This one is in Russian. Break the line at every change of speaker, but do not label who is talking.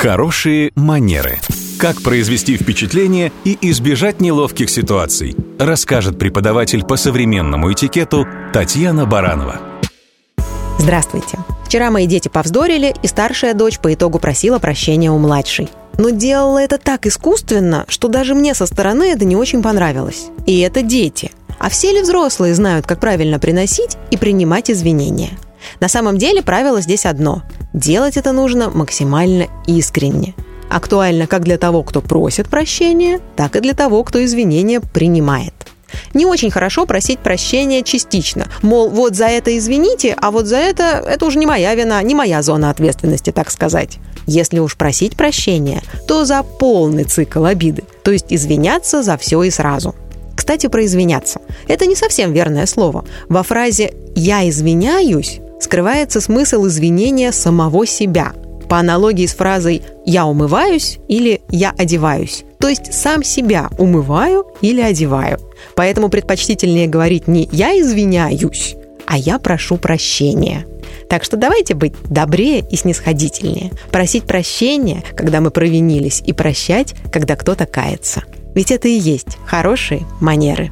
Хорошие манеры. Как произвести впечатление и избежать неловких ситуаций, расскажет преподаватель по современному этикету Татьяна Баранова.
Здравствуйте. Вчера мои дети повздорили, и старшая дочь по итогу просила прощения у младшей. Но делала это так искусственно, что даже мне со стороны это не очень понравилось. И это дети. А все ли взрослые знают, как правильно приносить и принимать извинения? На самом деле правило здесь одно. Делать это нужно максимально искренне. Актуально как для того, кто просит прощения, так и для того, кто извинения принимает. Не очень хорошо просить прощения частично. Мол, вот за это извините, а вот за это это уже не моя вина, не моя зона ответственности, так сказать. Если уж просить прощения, то за полный цикл обиды, то есть извиняться за все и сразу. Кстати, про извиняться. Это не совсем верное слово. Во фразе «я извиняюсь» скрывается смысл извинения самого себя. По аналогии с фразой «я умываюсь» или «я одеваюсь». То есть сам себя умываю или одеваю. Поэтому предпочтительнее говорить не «я извиняюсь», а «я прошу прощения». Так что давайте быть добрее и снисходительнее. Просить прощения, когда мы провинились, и прощать, когда кто-то кается. Ведь это и есть хорошие манеры.